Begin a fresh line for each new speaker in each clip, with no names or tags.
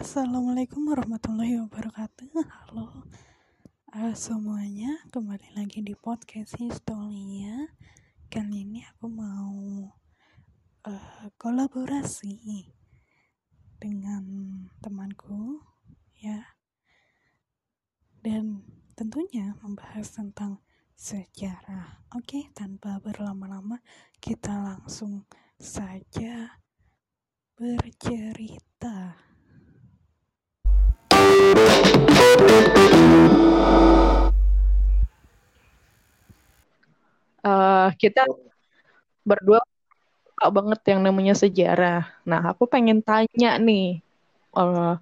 Assalamualaikum warahmatullahi wabarakatuh. Halo uh, semuanya, kembali lagi di podcast Histolia. Kali ini aku mau uh, kolaborasi dengan temanku, ya, dan tentunya membahas tentang sejarah. Oke, tanpa berlama-lama, kita langsung saja bercerita.
Uh, kita berdua suka banget yang namanya sejarah. Nah, aku pengen tanya nih, uh,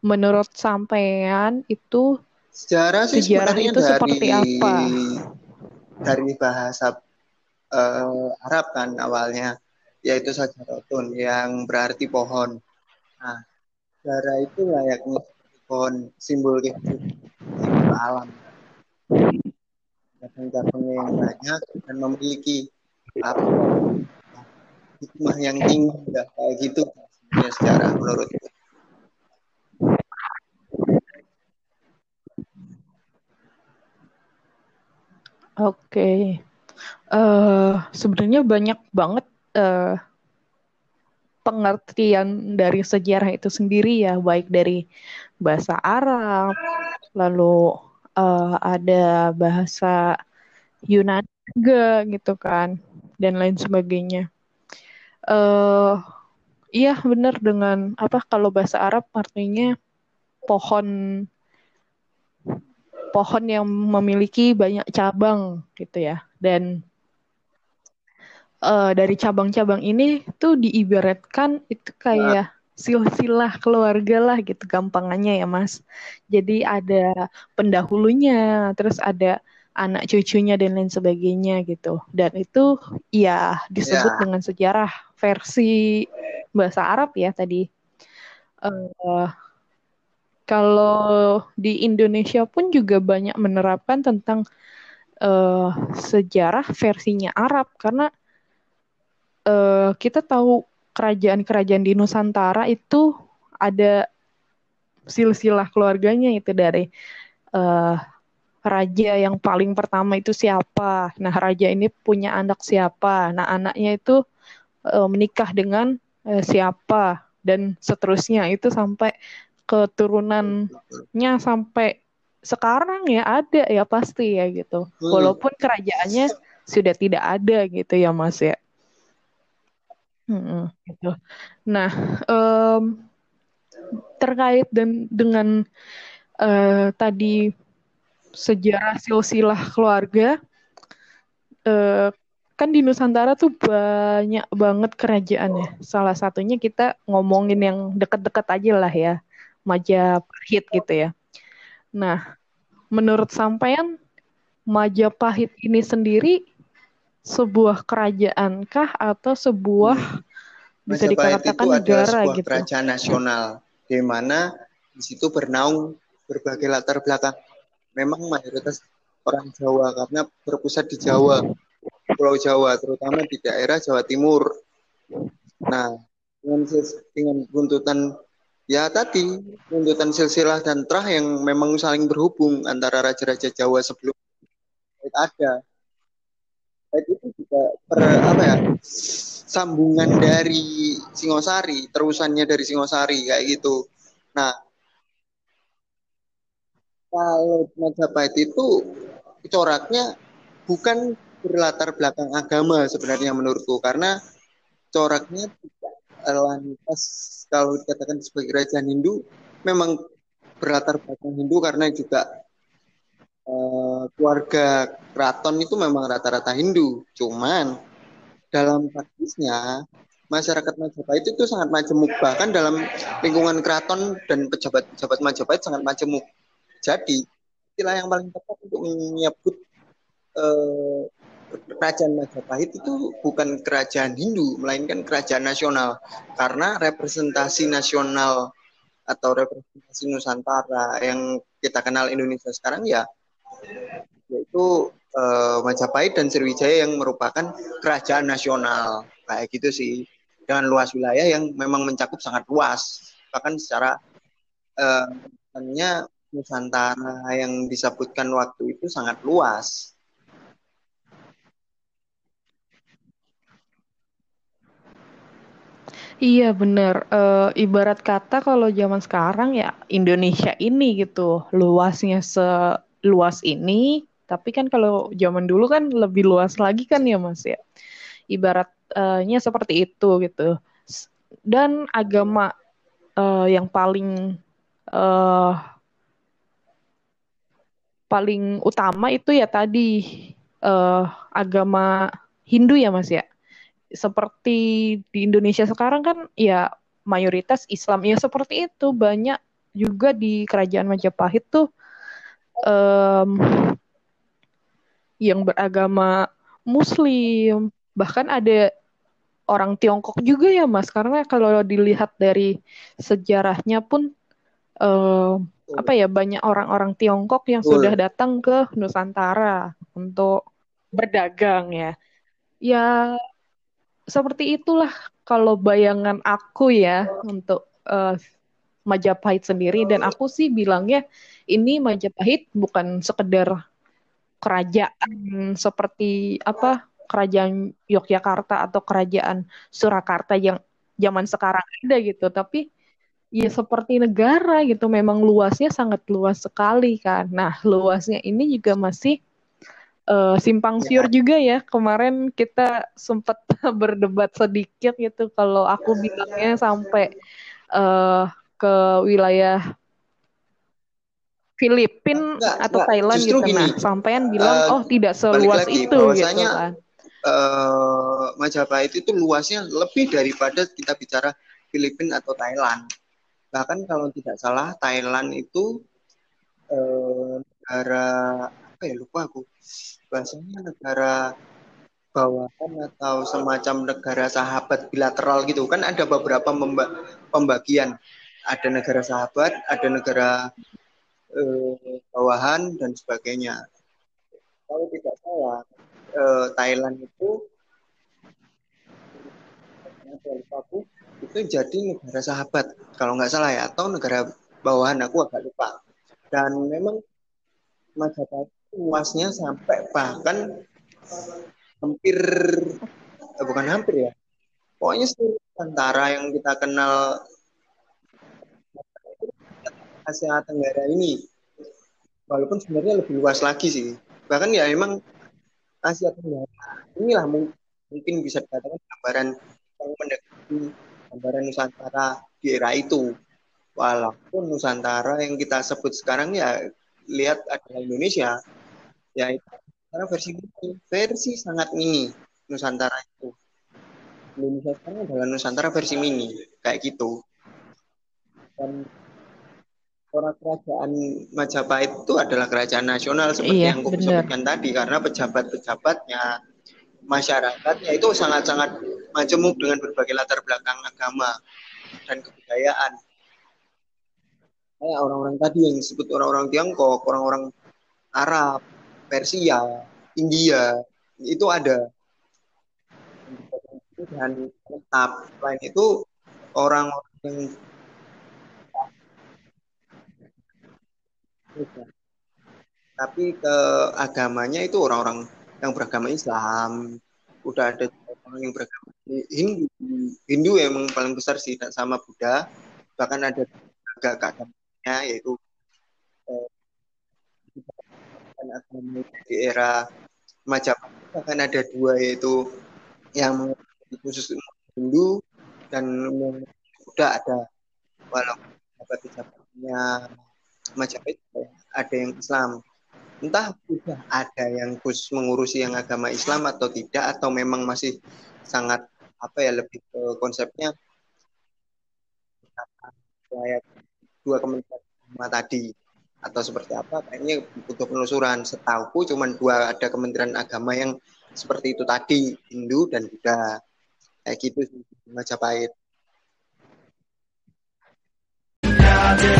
menurut sampean itu
sejarah sih
sejarah itu
dari,
seperti apa?
Dari bahasa uh, Arab kan awalnya, yaitu sajarotun yang berarti pohon. Nah, sejarah itu layaknya pohon simbol kehidupan alam cabang-cabang yang banyak dan memiliki apa hikmah yang tinggi ya, kayak gitu ya secara menurut
Oke, okay. uh, eh, sebenarnya banyak banget uh, pengertian dari sejarah itu sendiri ya, baik dari bahasa Arab, lalu uh, ada bahasa Yunani juga gitu kan dan lain sebagainya. Uh, iya benar dengan apa kalau bahasa Arab artinya pohon pohon yang memiliki banyak cabang gitu ya dan uh, dari cabang-cabang ini tuh diibaratkan itu kayak silsilah keluarga lah gitu gampangannya ya mas. Jadi ada pendahulunya, terus ada anak cucunya dan lain sebagainya gitu. Dan itu ya disebut yeah. dengan sejarah versi bahasa Arab ya tadi. Uh, kalau di Indonesia pun juga banyak menerapkan tentang uh, sejarah versinya Arab karena uh, kita tahu kerajaan-kerajaan di Nusantara itu ada silsilah keluarganya itu dari uh, raja yang paling pertama itu siapa. Nah, raja ini punya anak siapa. Nah, anaknya itu uh, menikah dengan uh, siapa dan seterusnya itu sampai keturunannya sampai sekarang ya ada ya pasti ya gitu. Hmm. Walaupun kerajaannya sudah tidak ada gitu ya Mas ya. Gitu. Nah, um, terkait dan dengan uh, tadi sejarah silsilah keluarga, uh, kan di Nusantara tuh banyak banget kerajaan ya. Salah satunya kita ngomongin yang deket-deket aja lah ya, Majapahit gitu ya. Nah, menurut sampean Majapahit ini sendiri sebuah kerajaan kah atau sebuah hmm. bisa dikatakan itu negara
sebuah
gitu.
kerajaan nasional di mana di situ bernaung berbagai latar belakang. Memang mayoritas orang Jawa karena berpusat di Jawa, Pulau Jawa, terutama di daerah Jawa Timur. Nah, dengan dengan buntutan ya tadi buntutan silsilah dan trah yang memang saling berhubung antara raja-raja Jawa sebelum ada per, apa ya sambungan dari Singosari terusannya dari Singosari kayak gitu. Nah kalau Majapahit itu coraknya bukan berlatar belakang agama sebenarnya menurutku karena coraknya tidak lantas kalau dikatakan sebagai kerajaan Hindu memang berlatar belakang Hindu karena juga Eh, keluarga keraton itu memang rata-rata Hindu. Cuman dalam praktisnya masyarakat Majapahit itu sangat majemuk bahkan dalam lingkungan keraton dan pejabat-pejabat Majapahit sangat majemuk. Jadi istilah yang paling tepat untuk menyebut eh, kerajaan Majapahit itu bukan kerajaan Hindu melainkan kerajaan nasional karena representasi nasional atau representasi Nusantara yang kita kenal Indonesia sekarang ya yaitu uh, Majapahit dan Sriwijaya yang merupakan kerajaan nasional kayak gitu sih dengan luas wilayah yang memang mencakup sangat luas bahkan secara uh, Nusantara yang disebutkan waktu itu sangat luas.
Iya benar. Uh, ibarat kata kalau zaman sekarang ya Indonesia ini gitu luasnya seluas ini. Tapi kan kalau zaman dulu kan lebih luas lagi kan ya Mas ya. Ibaratnya seperti itu gitu. Dan agama uh, yang paling uh, paling utama itu ya tadi uh, agama Hindu ya Mas ya. Seperti di Indonesia sekarang kan ya mayoritas Islam ya seperti itu banyak juga di kerajaan Majapahit tuh um, yang beragama Muslim. Bahkan ada orang Tiongkok juga ya Mas. Karena kalau dilihat dari sejarahnya pun um, apa ya banyak orang-orang Tiongkok yang sudah datang ke Nusantara untuk berdagang ya. Ya seperti itulah kalau bayangan aku ya untuk uh, Majapahit sendiri. Dan aku sih bilangnya ini Majapahit bukan sekedar kerajaan seperti apa? Kerajaan Yogyakarta atau kerajaan Surakarta yang zaman sekarang ada gitu. Tapi ya seperti negara gitu memang luasnya sangat luas sekali kan. Nah luasnya ini juga masih uh, simpang siur ya. juga ya. Kemarin kita sempat berdebat sedikit gitu. Kalau aku bilangnya sampai uh, ke wilayah Filipina atau enggak, Thailand gitu gini, nah sampean bilang uh, oh tidak seluas lagi, itu gitu kan
uh, Majapahit itu luasnya lebih daripada kita bicara Filipina atau Thailand. Bahkan kalau tidak salah Thailand itu eh, negara apa ya lupa aku. Bahasanya negara bawahan atau semacam negara sahabat bilateral gitu. Kan ada beberapa pembagian. Ada negara sahabat ada negara eh, bawahan dan sebagainya. Kalau tidak salah eh, Thailand itu itu jadi negara sahabat. Kalau nggak salah ya atau negara bawahan aku agak lupa. Dan memang Majapahit luasnya sampai bahkan hampir eh, bukan hampir ya pokoknya seluruh antara yang kita kenal Asia Tenggara ini walaupun sebenarnya lebih luas lagi sih bahkan ya emang Asia Tenggara inilah mungkin bisa dikatakan gambaran yang mendekati gambaran Nusantara di era itu. Walaupun Nusantara yang kita sebut sekarang ya lihat adalah Indonesia, ya itu karena versi mini, versi sangat mini Nusantara itu. Indonesia sekarang adalah Nusantara versi mini, kayak gitu. Dan orang kerajaan Majapahit itu adalah kerajaan nasional seperti iya, yang aku sebutkan tadi karena pejabat-pejabatnya masyarakatnya itu sangat-sangat majemuk dengan berbagai latar belakang agama dan kebudayaan. Kayak orang-orang tadi yang disebut orang-orang Tiongkok, orang-orang Arab, Persia, India, itu ada. Dan tetap lain itu orang-orang yang tapi ke agamanya itu orang-orang yang beragama Islam. Udah ada orang yang beragama Hindu. Hindu emang paling besar sih sama Buddha. Bahkan ada agak agamanya yaitu eh, di era Majapahit. Bahkan ada dua yaitu yang khusus Hindu dan Buddha ada. Walaupun pejabatnya Majapahit ada yang Islam. Entah sudah ada yang khusus mengurusi yang agama Islam atau tidak atau memang masih sangat apa ya lebih ke konsepnya kayak dua kementerian tadi atau seperti apa kayaknya butuh penelusuran. Setahu cuma dua ada kementerian agama yang seperti itu tadi Hindu dan Buddha. Kayak gitu Majapahit Ya,